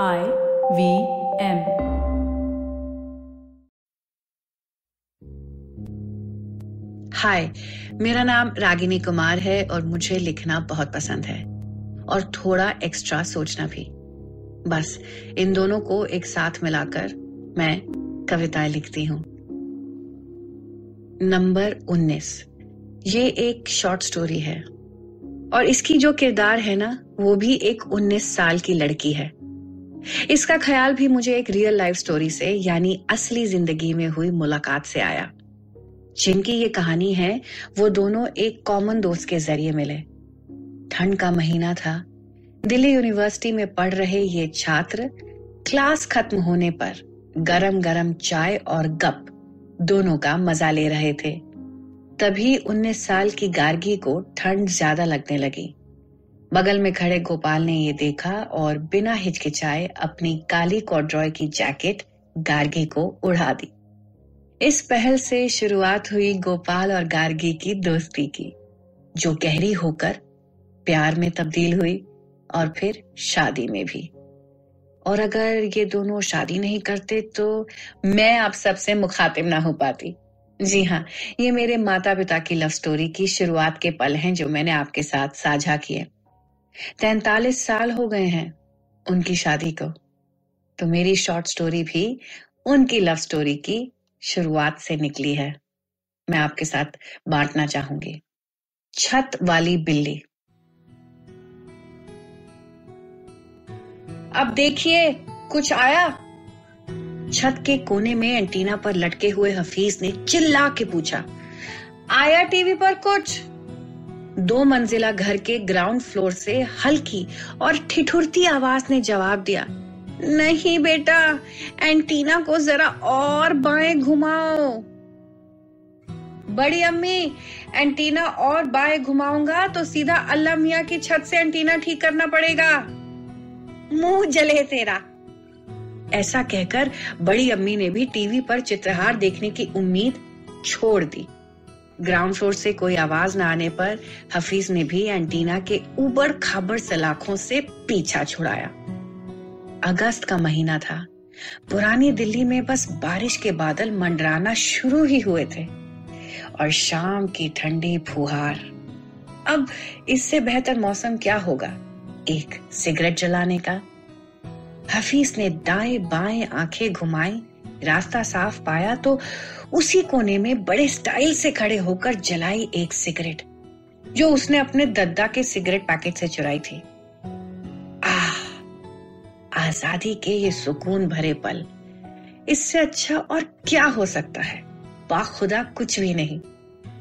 I V M हाय मेरा नाम रागिनी कुमार है और मुझे लिखना बहुत पसंद है और थोड़ा एक्स्ट्रा सोचना भी। बस, इन दोनों को एक साथ मिलाकर मैं कविताएँ लिखती हूँ। नंबर 19 ये एक शॉर्ट स्टोरी है और इसकी जो किरदार है ना, वो भी एक 19 साल की लड़की है। इसका ख्याल भी मुझे एक रियल लाइफ स्टोरी से, यानी असली ज़िंदगी में हुई मुलाकात से आया। जिनकी ये कहानी है, वो दोनों एक कॉमन दोस्त के ज़रिए मिले। ठंड का महीना था। दिल्ली यूनिवर्सिटी में पढ़ रहे ये छात्र क्लास खत्म होने पर गरम गरम चाय और गप दोनों का मज़ा ले रहे थे। तभी 19 साल की गार्गी को ठंड ज़्यादा लगने लगी। बगल में खड़े गोपाल ने ये देखा और बिना हिचकिचाए अपनी काली कॉड्रॉय की जैकेट गार्गी को उड़ा दी। इस पहल से शुरुआत हुई गोपाल और गार्गी की दोस्ती की, जो गहरी होकर प्यार में तब्दील हुई और फिर शादी में भी। और अगर ये दोनों शादी नहीं करते तो मैं आप सबसे मुखातिब ना हो पाती। जी हाँ ये मेरे माता पिता की लव स्टोरी की शुरुआत के पल हैं जो मैंने आपके साथ साझा किए। तैतालीस साल हो गए हैं उनकी शादी को। तो मेरी शॉर्ट स्टोरी भी उनकी लव स्टोरी की शुरुआत से निकली है। मैं आपके साथ बांटना चाहूँगी। छत वाली बिल्ली। अब देखिए, कुछ आया? छत के कोने में एंटीना पर लटके हुए हफीज ने चिल्ला के पूछा, आया टीवी पर कुछ? दो मंजिला घर के ग्राउंड फ्लोर से हल्की और ठिठुरती आवाज़ ने जवाब दिया, नहीं बेटा, एंटीना को जरा और बाएँ घुमाओ। बड़ी अम्मी, एंटीना और बाएँ घुमाऊँगा तो सीधा अल्लाह मियाँ की छत से एंटीना ठीक करना पड़ेगा। मुँह जले तेरा। ऐसा कहकर बड़ी अम्मी ने भी टीवी पर चित्रहार देखने की उम्मीद छोड़ दी। ग्राउंड फ्लोर से कोई आवाज़ न आने पर हफीज ने भी एंटीना के ऊबड़ खाबड़ सलाखों से पीछा छुड़ाया। अगस्त का महीना था। पुरानी दिल्ली में बस बारिश के बादल मंडराना शुरू ही हुए थे और शाम की ठंडी फुहार। अब इससे बेहतर मौसम क्या होगा? एक सिगरेट जलाने का। हफीज ने दाएँ बाएँ आँखें घुमाई रास्ता साफ़ पाया तो उसी कोने में बड़े स्टाइल से खड़े होकर जलाई एक सिगरेट, जो उसने अपने दद्दा के सिगरेट पैकेट से चुराई थी। आह, आज़ादी के ये सुकून भरे पल। इससे अच्छा और क्या हो सकता है? खुदा कुछ भी नहीं।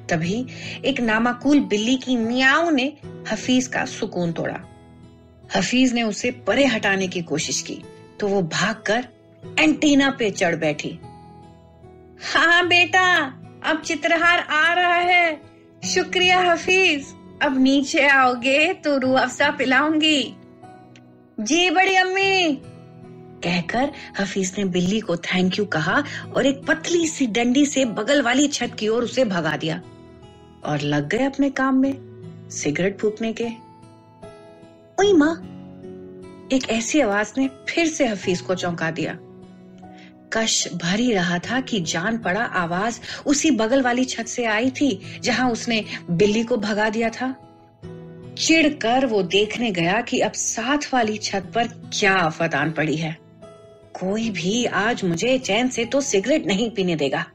तभी एक नामाकूल बिल्ली की मियाओ ने हफीज का सुकून तोड़ा। हफीज ने उसे परे हटाने की कोशिश की तो वो भागकर एंटीना पे चढ़ बैठी। हाँ बेटा, अब चित्रहार आ रहा है। शुक्रिया, हफीज। अब नीचे आओगे तो रूह अफजा पिलाऊँगी। जी, बड़ी अम्मी। कहकर हफीज ने बिल्ली को थैंक यू कहा और एक पतली सी डंडी से बगल वाली छत की ओर उसे भगा दिया और लग गए अपने काम में सिगरेट फूकने के। माँ, एक ऐसी आवाज़ ने फिर से हफीज को चौंका दिया। कश भर ही रहा था कि जान पड़ा आवाज़ उसी बगल वाली छत से आई थी, जहाँ उसने बिल्ली को भगा दिया था। चिढ़कर वो देखने गया कि अब साथ वाली छत पर क्या आफत आन पड़ी है। कोई भी आज मुझे चैन से तो सिगरेट नहीं पीने देगा।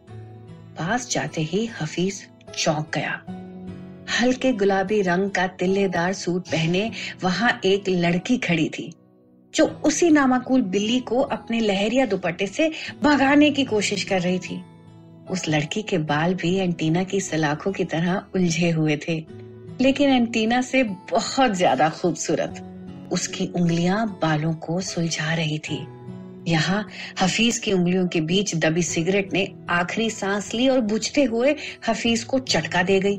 पास जाते ही हफीज चौंक गया। हल्के गुलाबी रंग का तिल्लेदार सूट पहने वहाँ एक लड़की खड़ी थी। जो उसी नामाकुल बिल्ली को अपने लहरिया दुपट्टे से भगाने की कोशिश कर रही थी। उस लड़की के बाल भी एंटीना की सलाखों की तरह उलझे हुए थे, लेकिन एंटीना से बहुत ज़्यादा खूबसूरत। उसकी उंगलियाँ बालों को सुलझा रही थी। यहाँ हफीज की उंगलियों के बीच दबी सिगरेट ने आखिरी सांस ली और बुझते हुए हफीज को चटका दे गई।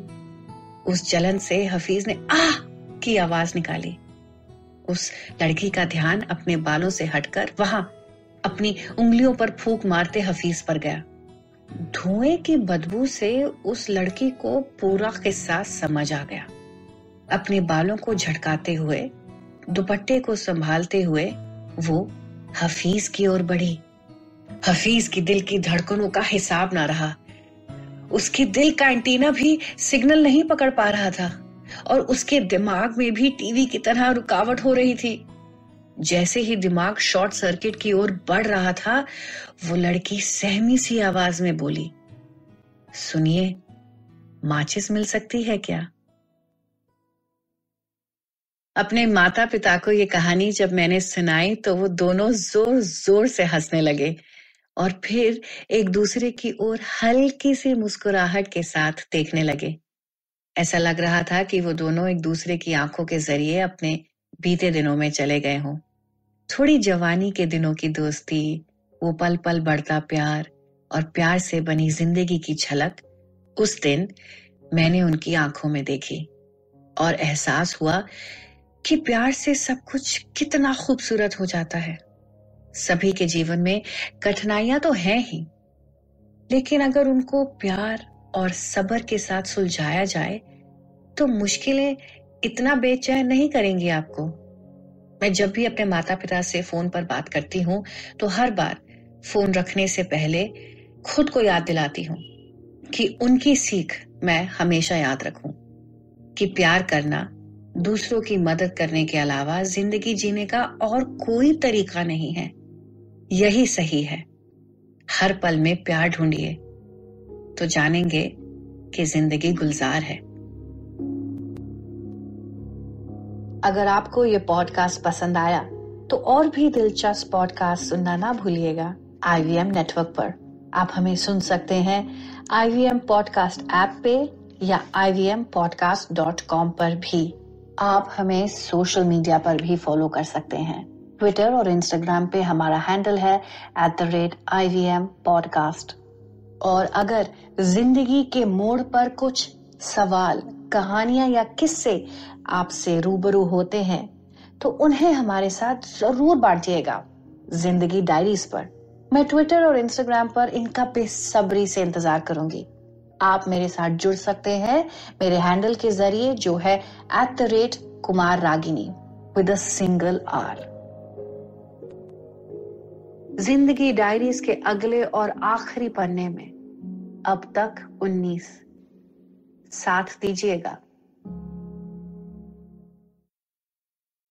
उस जलन से हफीज ने आह की आवाज़ निकाली। उस लड़की का ध्यान अपने बालों से हटकर वहाँ अपनी उंगलियों पर फूक मारते हफीज पर गया। धुएँ की बदबू से उस लड़की को पूरा किस्सा समझ आ गया। अपने बालों को झटकाते हुए, दुपट्टे को संभालते हुए वो हफीज की ओर बढ़ी। हफीज की दिल की धड़कनों का हिसाब ना रहा। उसकी दिल का एंटीना भी सिग्नल नहीं पकड़ पा रहा था। और उसके दिमाग में भी टीवी की तरह रुकावट हो रही थी। जैसे ही दिमाग शॉर्ट सर्किट की ओर बढ़ रहा था, वो लड़की सहमी सी आवाज़ में बोली, सुनिए, माचिस मिल सकती है क्या? अपने माता पिता को ये कहानी जब मैंने सुनाई तो वो दोनों ज़ोर ज़ोर से हंसने लगे और फिर एक दूसरे की ओर हल्की सी मुस्कुराहट के साथ देखने लगे। ऐसा लग रहा था कि वो दोनों एक दूसरे की आँखों के ज़रिए अपने बीते दिनों में चले गए हों। थोड़ी जवानी के दिनों की दोस्ती, वो पल पल बढ़ता प्यार और प्यार से बनी ज़िंदगी की झलक, उस दिन मैंने उनकी आँखों में देखी और एहसास हुआ कि प्यार से सब कुछ कितना खूबसूरत हो जाता है। सभी के जीवन में कठिनाइयाँ तो हैं ही, लेकिन अगर उनको प्यार और सबर के साथ सुलझाया जाए तो मुश्किलें इतना बेचैन नहीं करेंगी आपको। मैं जब भी अपने माता पिता से फ़ोन पर बात करती हूँ तो हर बार फ़ोन रखने से पहले खुद को याद दिलाती हूँ कि उनकी सीख मैं हमेशा याद रखूँ कि प्यार करना दूसरों की मदद करने के अलावा ज़िंदगी जीने का और कोई तरीका नहीं है। यही सही है। हर पल में प्यार ढूंढिए। तो जानेंगे कि ज़िंदगी गुलजार है। अगर आपको ये पॉडकास्ट पसंद आया तो और भी दिलचस्प पॉडकास्ट सुनना ना भूलिएगा आईवीएम नेटवर्क पर। आप हमें सुन सकते हैं आईवीएम पॉडकास्ट ऐप पे या ivmpodcast.com पर भी। आप हमें सोशल मीडिया पर भी फॉलो कर सकते हैं। ट्विटर और इंस्टाग्राम पे हमारा हैंडल है at the rate I V M podcast और अगर ज़िंदगी के मोड़ पर कुछ सवाल, कहानियाँ या किस्से आपसे रूबरू होते हैं तो उन्हें हमारे साथ ज़रूर बांटिएगा ज़िंदगी डायरीज पर। मैं ट्विटर और इंस्टाग्राम पर इनका बेसब्री से इंतज़ार करूँगी। आप मेरे साथ जुड़ सकते हैं मेरे हैंडल के ज़रिए, जो है at the rate Kumar Ragini with single R Zindagi diaries के अगले और आखिरी पन्ने में। अब तक 19 साथ दीजिएगा।